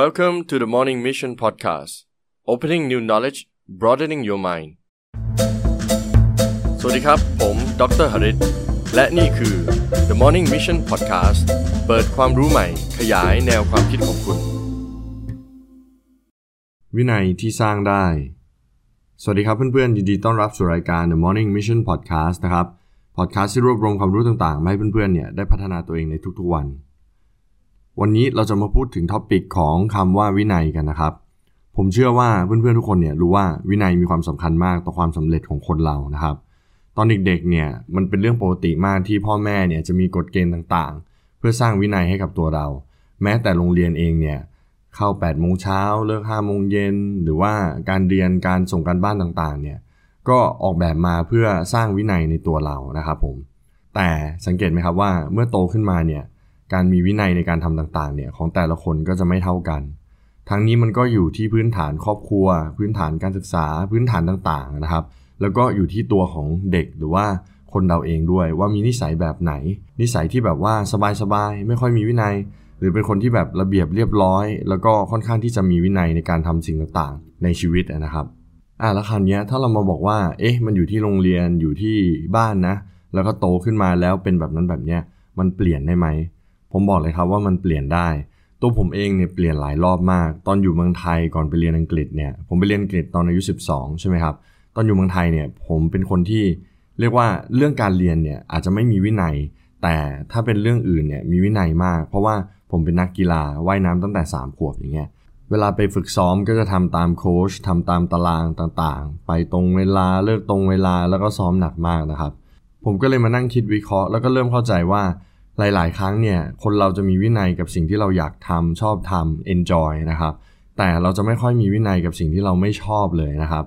Welcome to the Morning Mission Podcast Opening New Knowledge Broadening Your Mind สวัสดีครับ ผมดรหริตและนี่คือ The Morning Mission Podcast เปิดความรู้ใหม่ ขยายแนวความคิดของคุณ วินัยที่สร้างได้ สวัสดีครับเพื่อนๆ ยินดีต้อนรับสู่รายการ The Morning Mission Podcast นะครับ podcast ที่รวบรวมความรู้ต่างๆ มาให้เพื่อนๆ เนี่ยได้พัฒนาตัวเองในทุกๆวัน วันนี้เราจะมาพูดถึงท็อปิกของคำว่าวินัยกันนะครับ ผมเชื่อว่าเพื่อนๆทุกคนเนี่ยรู้ว่าวินัยมีความสำคัญมากต่อความสำเร็จของคนเรานะครับ ตอนเด็กๆเนี่ยมันเป็นเรื่องปกติมากที่พ่อแม่เนี่ยจะมีกฎเกณฑ์ต่างๆ เพื่อสร้างวินัยให้กับตัวเรา แม้แต่โรงเรียนเองเนี่ยเข้า8โมงเช้าเลิก5โมงเย็นหรือว่าการเรียนการส่งการบ้านต่างๆเนี่ยก็ออกแบบมาเพื่อสร้างวินัยในตัวเรานะครับผมแต่สังเกตไหมครับว่าเมื่อโตขึ้นมาเนี่ย การมีวินัยในการทำต่างๆเนี่ยของแต่ละคนก็จะไม่เท่ากัน ทั้งนี้มันก็อยู่ที่พื้นฐานครอบครัว พื้นฐานการศึกษาพื้นฐานต่างๆนะครับ แล้วก็อยู่ที่ตัวของเด็กหรือว่าคนเราเองด้วยว่ามีนิสัยแบบไหน นิสัยที่แบบว่าสบายๆไม่ค่อยมีวินัย หรือเป็นคนที่แบบระเบียบเรียบร้อย แล้วก็ค่อนข้างที่จะมีวินัยในการทำสิ่งต่างๆ ในชีวิตนะครับอะแล้วคราวนี้ถ้าเรามาบอกว่า เอ๊ะ มันอยู่ที่โรงเรียนอยู่ที่บ้านนะ แล้วก็โตขึ้นมาแล้วเป็นแบบนั้นแบบเนี้ย มันเปลี่ยนได้ไหม ผมบอกเลยครับว่ามันเปลี่ยนได้ ตัวผมเองเนี่ยเปลี่ยนหลายรอบมาก ตอนอยู่เมืองไทยก่อนไปเรียนอังกฤษเนี่ยผมไปเรียนอังกฤษตอนอายุ 12 ใช่ไหมครับ ตอนอยู่เมืองไทยเนี่ยผมเป็นคนที่เรียกว่าเรื่องการเรียนเนี่ยอาจจะไม่มีวินัย แต่ถ้าเป็นเรื่องอื่นเนี่ยมีวินัยมาก เพราะว่าผมเป็นนักกีฬาว่ายน้ำตั้งแต่ 3 ขวบอย่างเงี้ย เวลาไปฝึกซ้อมก็จะทำตามโค้ชทำตามตารางต่างๆ ไปตรงเวลาเลิกตรงเวลาแล้วก็ซ้อมหนักมากนะครับ ผมก็เลยมานั่งคิดวิเคราะห์แล้วก็เริ่มเข้าใจว่า หลาย ๆ ครั้งเนี่ยคนเราจะมีวินัยกับสิ่งที่เราอยากทำชอบทำ enjoy นะครับแต่เราจะไม่ค่อยมีวินัยกับสิ่งที่เราไม่ชอบเลยนะครับ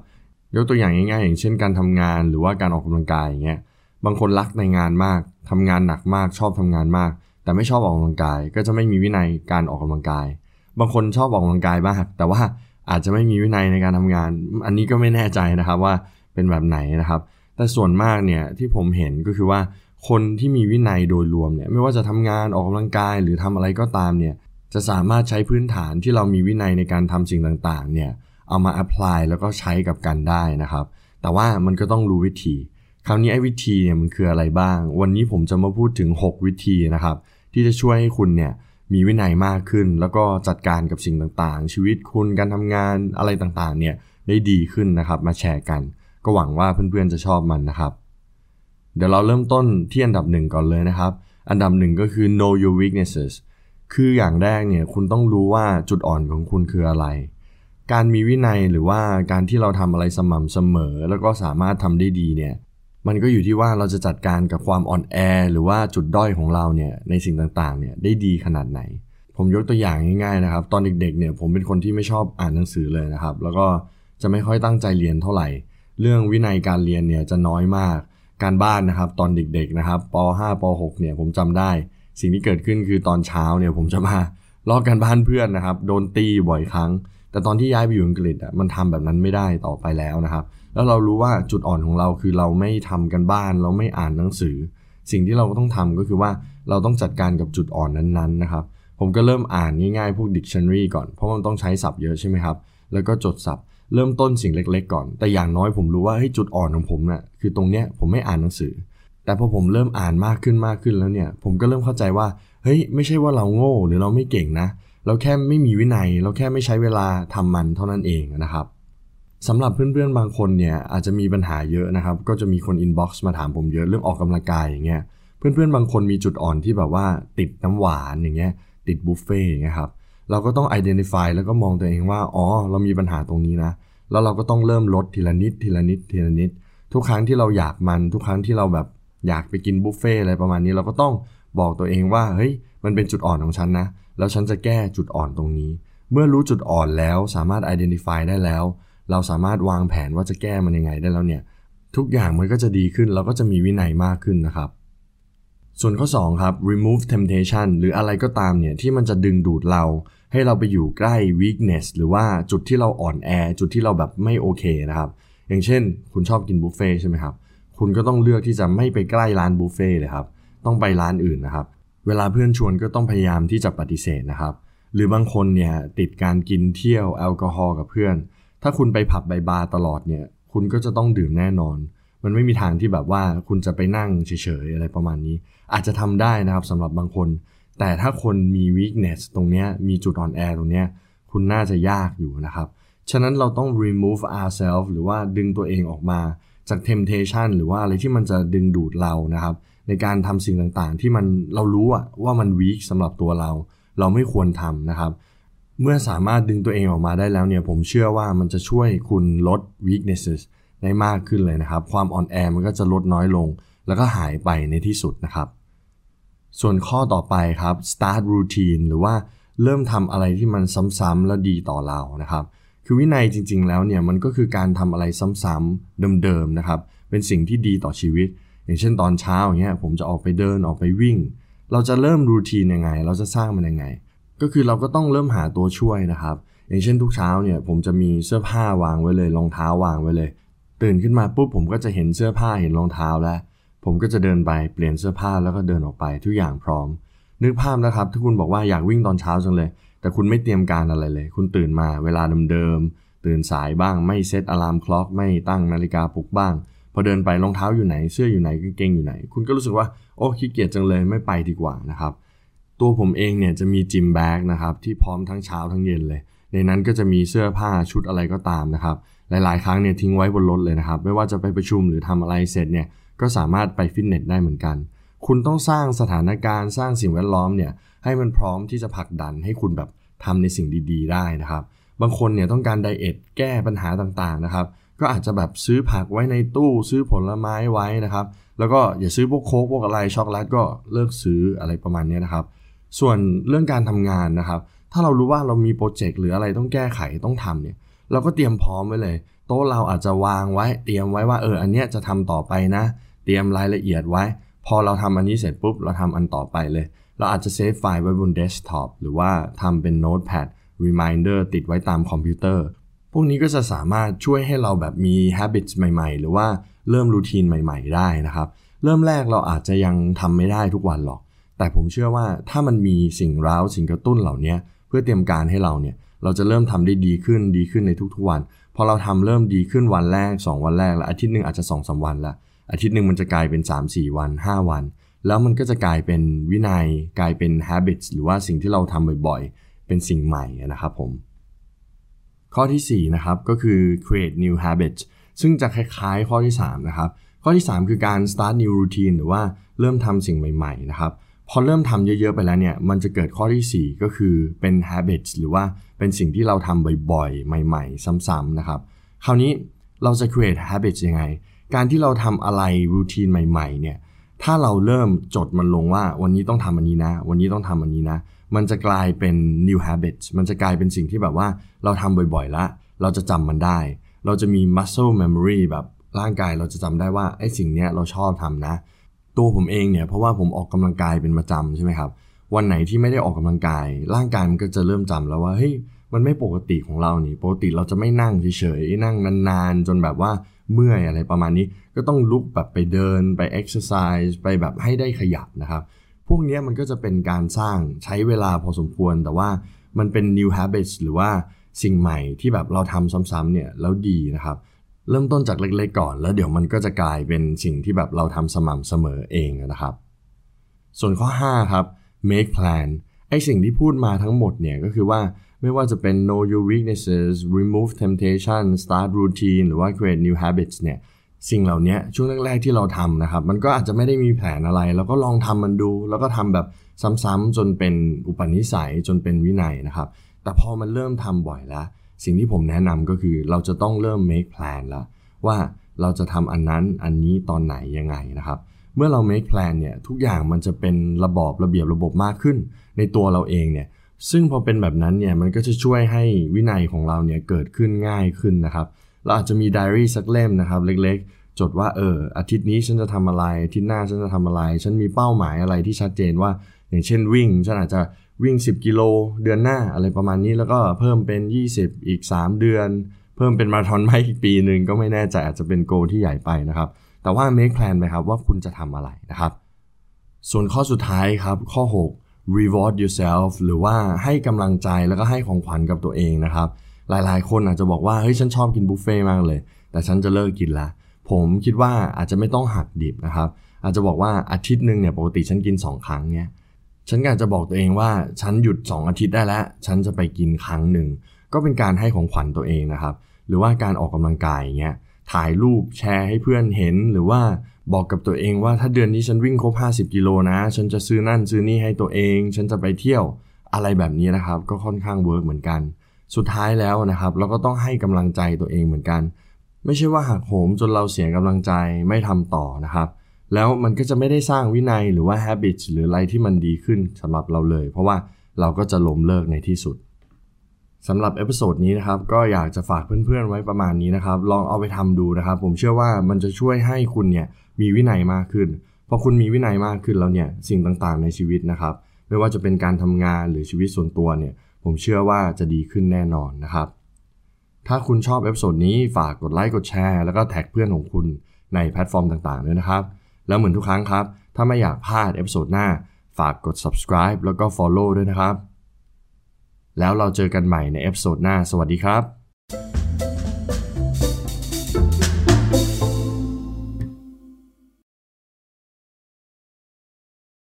ยกตัวอย่างง่าย ๆ อย่างเช่นการทำงานหรือว่าการออกกำลังกายอย่างเงี้ยบางคนรักในงานมากทำงานหนักมากชอบทำงานมาก แต่ไม่ชอบออกกำลังกาย ก็จะไม่มีวินัยการออกกำลังกาย บางคนชอบออกกำลังกายมากแต่ว่าอาจจะไม่มีวินัยในการทำงาน อันนี้ก็ไม่แน่ใจนะครับว่าเป็นแบบไหนนะครับ แต่ส่วนมากเนี่ยที่ผมเห็นก็คือว่า คนที่มีวินัยโดยรวมเนี่ยไม่ว่าจะทำงานออกกำลังกายหรือทำอะไรก็ตามเนี่ยจะสามารถใช้พื้นฐานที่เรามีวินัยในการทำสิ่งต่างๆเนี่ยเอามา apply แล้วก็ใช้กับกันได้นะครับ แต่ว่ามันก็ต้องรู้วิธี คราวนี้ไอ้วิธีเนี่ยมันคืออะไรบ้าง วันนี้ผมจะมาพูดถึง 6 วิธีนะครับ ที่จะช่วยให้คุณเนี่ยมีวินัยมากขึ้น แล้วก็จัดการกับสิ่งต่างๆ ชีวิตคุณการทำงานอะไรต่างๆเนี่ยได้ดีขึ้นนะครับ มาแชร์กัน ก็หวังว่าเพื่อนๆจะชอบมันนะครับ เดี๋ยวเราเริ่มต้นที่อันดับหนึ่งก่อนเลยนะครับ อันดับหนึ่งก็คือ know your weaknesses คืออย่างแรกเนี่ยคุณต้องรู้ว่าจุดอ่อนของคุณคืออะไร การมีวินัยหรือว่าการที่เราทำอะไรสม่ำเสมอ แล้วก็สามารถทำได้ดีเนี่ยมันก็อยู่ที่ว่าเราจะจัดการกับความอ่อนแอ หรือว่าจุดด้อยของเราเนี่ยในสิ่งต่างๆเนี่ยได้ดีขนาดไหน ผมยกตัวอย่างง่ายๆนะครับ ตอนเด็กๆเนี่ยผมเป็นคนที่ไม่ชอบอ่านหนังสือเลยนะครับ แล้วก็จะไม่ค่อยตั้งใจเรียนเท่าไหร่ เรื่องวินัยการเรียนเนี่ยจะน้อยมาก การบ้านนะครับ ตอนเด็กๆนะครับป .5 ป .6 เนี่ยผมจำได้ สิ่งที่เกิดขึ้นคือตอนเช้าเนี่ยผมจะมาลอกการบ้านเพื่อนนะครับ โดนตีบ่อยครั้ง แต่ตอนที่ย้ายไปอยู่อังกฤษอะมันทำแบบนั้นไม่ได้ต่อไปแล้วนะครับ แล้วเรารู้ว่าจุดอ่อนของเราคือเราไม่ทำกันบ้าน เราไม่อ่านหนังสือ สิ่งที่เราต้องทำก็คือว่าเราต้องจัดการกับจุดอ่อนนั้นๆนะครับผมก็เริ่มอ่านง่ายๆพวก dictionary ก่อนเพราะมันต้องใช้ศัพท์เยอะใช่ไหมครับแล้วก็จดศัพท์ เริ่มต้นสิ่งเล็ก ๆ ก่อน แต่อย่างน้อยผมรู้ว่าให้จุดอ่อนของผมนะ่ะคือตรงเนี้ยผมไม่อ่านหนังสือ แต่พอผมเริ่มอ่านมากขึ้นมากขึ้นแล้วเนี่ย ผมก็เริ่มเข้าใจว่าเฮ้ยไม่ใช่ว่าเราโง่หรือเราไม่เก่งนะ เราแค่ไม่มีวินัย เราแค่ไม่ใช้เวลาทำมันเท่านั้นเองนะครับสำหรับเพื่อนๆบางคนเนี่ยอาจจะมีปัญหาเยอะนะครับ ก็จะมีคนอินบ็อกซ์มาถามผมเยอะเรื่องออกกำลังกายอย่างเงี้ยเพื่อนๆบางคนมีจุดอ่อนที่แบบว่าติดน้ำหวานอย่างเงี้ยติดบุฟเฟ่ต์อย่างเงี้ยครับเราก็ต้อง identify แล้วก็มองตัวเองว่า อ๋อ เรามีปัญหาตรงนี้นะ แล้วเราก็ต้องเริ่มลดทีละนิดทีละนิดทีละนิด ทุกครั้งที่เราอยากมันทุกครั้งที่เราแบบอยากไปกินบุฟเฟ่อะไรประมาณนี้เราก็ต้องบอกตัวเองว่าเฮ้ยมันเป็นจุดอ่อนของฉันนะ แล้วฉันจะแก้จุดอ่อนตรงนี้ เมื่อรู้จุดอ่อนแล้วสามารถ identify ได้แล้ว เราสามารถวางแผนว่าจะแก้มันยังไงได้แล้วเนี่ย ทุกอย่างมันก็จะดีขึ้นเราก็จะมีวินัยมากขึ้นนะครับ ส่วนข้อ2ครับ remove temptation หรืออะไรก็ตามเนี่ยที่มันจะดึงดูดเรา ให้เราไปอยู่ใกล้ weakness หรือว่าจุดที่เราอ่อนแอ จุดที่เราแบบไม่โอเคนะครับ อย่างเช่น คุณชอบกินบุฟเฟ่ใช่ไหมครับ คุณก็ต้องเลือกที่จะไม่ไปใกล้ร้านบุฟเฟ่เลยครับ ต้องไปร้านอื่นนะครับ เวลาเพื่อนชวนก็ต้องพยายามที่จะปฏิเสธนะครับ หรือบางคนเนี่ยติดการกินเที่ยวแอลกอฮอล์กับเพื่อน ถ้าคุณไปผับใบบาร์ตลอดเนี่ย คุณก็จะต้องดื่มแน่นอน มันไม่มีทางที่แบบว่าคุณจะไปนั่งเฉยๆอะไรประมาณนี้ อาจจะทำได้นะครับสำหรับบางคน แต่ถ้าคนมี weakness ตรงเนี้ยมีจุดอ่อนแอตรงเนี้ยคุณน่าจะยากอยู่นะครับ ฉะนั้นเราต้อง remove ourselves หรือว่าดึงตัวเองออกมาจาก temptation หรือว่าอะไรที่มันจะดึงดูดเรานะครับ ในการทำสิ่งต่างๆ ที่มันเรารู้ว่ามัน weak สำหรับตัวเรา เราไม่ควรทำนะครับ เมื่อสามารถดึงตัวเองออกมาได้แล้วเนี่ยผมเชื่อว่ามันจะช่วยคุณลด weaknesses ได้มากขึ้นเลยนะครับ ความอ่อนแอมันก็จะลดน้อยลง แล้วก็หายไปในที่สุดนะครับ ส่วนข้อต่อไปครับ start routine หรือว่าเริ่มทำอะไรที่มันซ้ำๆและดีต่อเรานะครับ คือวินัยจริง ๆ แล้วเนี่ยมันก็คือการทำอะไรซ้ำๆเดิมๆนะครับ เป็นสิ่งที่ดีต่อชีวิต อย่างเช่นตอนเช้าอย่างเงี้ยผมจะออกไปเดินออกไปวิ่ง เราจะเริ่มรูทีนยังไง เราจะสร้างมันยังไง ก็คือเราก็ต้องเริ่มหาตัวช่วยนะครับ อย่างเช่นทุกเช้าเนี่ยผมจะมีเสื้อผ้าวางไว้เลยรองเท้าวางไว้เลย ตื่นขึ้นมาปุ๊บผมก็จะเห็นเสื้อผ้าเห็นรองเท้าแล้ว ผมก็จะเดินไปเปลี่ยนเสื้อผ้าแล้วก็เดินออกไปทุกอย่างพร้อม นึกภาพนะครับถ้าคุณบอกว่าอยากวิ่งตอนเช้าจังเลย แต่คุณไม่เตรียมการอะไรเลย คุณตื่นมาเวลาเดิมๆตื่นสายบ้างไม่เซตอะลามคล็อกไม่ตั้งนาฬิกาปลุกบ้าง พอเดินไปรองเท้าอยู่ไหนเสื้ออยู่ไหนกางเกงอยู่ไหน คุณก็รู้สึกว่าโอ้ขี้เกียจจังเลยไม่ไปดีกว่านะครับตัวผมเองเนี่ยจะมีจิมแบ็กนะครับที่พร้อมทั้งเช้าทั้งเย็นเลย ในนั้นก็จะมีเสื้อผ้าชุดอะไรก็ตามนะครับ หลายๆ ครั้งเนี่ยทิ้งไว้บนรถเลยนะครับ ไม่ว่าจะไปประชุมหรือทำอะไรเสร็จเนี่ยก็สามารถไปฟิตเนสได้เหมือนกัน คุณต้องสร้างสถานการณ์สร้างสิ่งแวดล้อมเนี่ยให้มันพร้อมที่จะผลักดันให้คุณแบบทำในสิ่งดี ๆ ได้นะครับ บางคนเนี่ยต้องการ diet แก้ปัญหาต่างๆนะครับ ก็อาจจะแบบซื้อผักไว้ในตู้ซื้อผลไม้ไว้นะครับ แล้วก็อย่าซื้อพวกโค้กพวกอะไรช็อกโกแลตก็เลิกซื้ออะไรประมาณนี้นะครับ ส่วนเรื่องการทำงานนะครับ ถ้าเรารู้ว่าเรามีโปรเจกต์หรืออะไรต้องแก้ไขต้องทำเนี่ย เราก็เตรียมพร้อมไว้เลย โต๊ะเราอาจจะวางไว้ เตรียมไว้ว่าเอออันเนี้ยจะทำต่อไปนะ เตรียมรายละเอียดไว้ พอเราทำอันนี้เสร็จปุ๊บ เราทำอันต่อไปเลย เราอาจจะ save ไฟล์ไว้บนเดสก์ท็อปหรือว่าทำเป็น notepad reminder ติดไว้ตามคอมพิวเตอร์ พวกนี้ก็จะสามารถช่วยให้เราแบบมี habits ใหม่ๆ หรือว่าเริ่ม routine ใหม่ ๆ ได้นะครับ เริ่มแรกเราอาจจะยังทำไม่ได้ทุกวันหรอก แต่ผมเชื่อว่าถ้ามันมีสิ่งเร้าสิ่งกระตุ้นเหล่านี้ เพื่อเตรียมการให้เราเนี่ยเราจะเริ่มทำได้ดีขึ้นดีขึ้นในทุกๆวันพอเราทำเริ่มดีขึ้นวันแรก 2 วันแรกแล้วอาทิตย์หนึ่งอาจจะ2อสวันละอาทิตย์หนึ่งมันจะกลายเป็น 3-4 วัน 5 วัน แล้วมันก็จะกลายเป็นวินัย กลายเป็น habits หรือว่าสิ่งที่เราทำบ่อยๆ เป็นสิ่งใหม่นะครับผม ข้อที่4นะครับก็คือ create new habits ซึ่งจะคล้ายๆข้อที่3นะครับข้อที่ 3 คือการ start new routine หรือว่าเริ่มทำสิ่งใหม่ๆนะครับ พอเริ่มทำเยอะๆไปแล้วเนี่ยมันจะเกิดข้อที่ 4 ก็คือเป็น habits หรือว่าเป็นสิ่งที่เราทำบ่อยๆ ใหม่ ๆ ซ้ำๆนะครับ คราวนี้เราจะ create habits ยังไง การที่เราทำอะไร routine ใหม่ๆเนี่ยถ้าเราเริ่มจดมันลงว่าวันนี้ต้องทำอันนี้นะ วันนี้ต้องทำอันนี้นะ มันจะกลายเป็น new habits มันจะกลายเป็นสิ่งที่แบบว่าเราทำบ่อยๆละ เราจะจำมันได้ เราจะมี muscle memory แบบร่างกายเราจะจำได้ว่าไอ้สิ่งเนี้ยเราชอบทำนะ ตัวผมเองเนี่ยเพราะว่าผมออกกำลังกายเป็นประจำใช่ไหมครับ วันไหนที่ไม่ได้ออกกำลังกาย ร่างกายมันก็จะเริ่มจำแล้วว่าเฮ้ยมันไม่ปกติของเรานี่ปกติเราจะไม่นั่งเฉยๆนั่งนานๆ จนแบบว่าเมื่อยอะไรประมาณนี้ ก็ต้องลุกแบบไปเดินไป exercise ไปแบบให้ได้ขยับนะครับ พวกนี้มันก็จะเป็นการสร้างใช้เวลาพอสมควร แต่ว่ามันเป็น new habits หรือว่าสิ่งใหม่ที่แบบเราทำซ้ำๆเนี่ยแล้วดีนะครับ เริ่มต้นจากเล็กๆก่อน แล้วเดี๋ยวมันก็จะกลายเป็นสิ่งที่แบบเราทำสม่ำเสมอเองนะครับ ส่วนข้อ 5 ครับ make plan ไอสิ่งที่พูดมาทั้งหมดเนี่ยก็คือว่าไม่ว่าจะเป็น know your weaknesses remove temptation start routine หรือว่า create new habits เนี่ยสิ่งเหล่านี้ช่วงแรกๆที่เราทำนะครับ มันก็อาจจะไม่ได้มีแผนอะไร แล้วก็ลองทำมันดู แล้วก็ทำแบบซ้ำๆจนเป็นอุปนิสัยจนเป็นวินัยนะครับ แต่พอมันเริ่มทำบ่อยแล้ว สิ่งที่ผมแนะนำก็คือเราจะต้องเริ่ม make plan ละวว่าเราจะทำอันนั้นอันนี้ตอนไหนยังไงนะครับ เมื่อเรา make plan เนี่ยทุกอย่างมันจะเป็นระบอบระเบียบระบบมากขึ้น ในตัวเราเองเนี่ยซึ่งพอเป็นแบบนั้นเนี่ยมันก็จะช่วยให้วินัยของเราเนี่ยเกิดขึ้นง่ายขึ้นนะครับ เราอาจจะมีไดอารี่สักเล่มนะครับ เล็กๆ จดว่าเอออาทิตย์นี้ฉันจะทำอะไรอาทิตย์หน้าฉันจะทำอะไร ฉันมีเป้าหมายอะไรที่ชัดเจนว่า อย่างเช่นวิ่ง ฉันอาจจะวิ่ง 10 กิโลเดือนหน้าอะไรประมาณนี้แล้วก็เพิ่มเป็น 20 อีก 3 เดือน เพิ่มเป็นมาราธอนไหมอีกปีหนึ่งก็ไม่แน่ใจอาจจะเป็นโกที่ใหญ่ไปนะครับ แต่ว่า make plan ไปครับว่าคุณจะทำอะไรนะครับ ส่วนข้อสุดท้ายครับ ข้อ 6 reward yourself หรือว่าให้กำลังใจแล้วก็ให้ของขวัญกับตัวเองนะครับ หลายๆ คนอาจจะบอกว่าเฮ้ยฉันชอบกินบุฟเฟ่มากเลย แต่ฉันจะเลิกกินละ ผมคิดว่าอาจจะไม่ต้องหักดิบนะครับ อาจจะบอกว่าอาทิตย์หนึ่งเนี่ยปกติฉันกิน 2 ครั้งเนี่ยฉันอากจะบอกตัวเองว่าฉันหยุด 2 อาทิตย์ได้แล้ว ฉันจะไปกินครั้งหนึ่งก็เป็นการให้ของขวัญตัวเองนะครับ หรือว่าการออกกำลังกายอย่างเงี้ยถ่ายรูปแชร์ให้เพื่อนเห็น หรือว่าบอกกับตัวเองว่าถ้าเดือนนี้ฉันวิ่งครบ 50 กิโลนะ ฉันจะซื้อนั่นซื้อนี่ให้ตัวเอง ฉันจะไปเที่ยวอะไรแบบนี้นะครับ ก็ค่อนข้างเวิร์กเหมือนกัน สุดท้ายแล้วนะครับ เราก็ต้องให้กำลังใจตัวเองเหมือนกัน ไม่ใช่ว่าหักโหมจนเราเสียกำลังใจไม่ทำต่อนะครับ แล้วมันก็จะไม่ได้สร้างวินัยหรือว่า habit หรืออะไรที่มันดีขึ้นสำหรับเราเลย เพราะว่าเราก็จะล้มเลิกในที่สุดสำหรับ episode นี้นะครับก็อยากจะฝากเพื่อนๆไว้ประมาณนี้นะครับ ลองเอาไปทำดูนะครับ ผมเชื่อว่ามันจะช่วยให้คุณเนี่ยมีวินัยมากขึ้นพอคุณมีวินัยมากขึ้นแล้วเนี่ยสิ่งต่างๆในชีวิตนะครับ ไม่ว่าจะเป็นการทำงานหรือชีวิตส่วนตัวเนี่ย ผมเชื่อว่าจะดีขึ้นแน่นอนนะครับ ถ้าคุณชอบ episode นี้ฝากกดไลค์กดแชร์แล้วก็แท็กเพื่อนของคุณในแพลตฟอร์มต่างๆด้วยนะครับ แล้วเหมือนทุกครั้งครับ ถ้าไม่อยากพลาด episode หน้า ฝากกด subscribe แล้วก็ follow ด้วยนะครับ แล้วเราเจอกันใหม่ใน episode หน้า สวัสดีครับ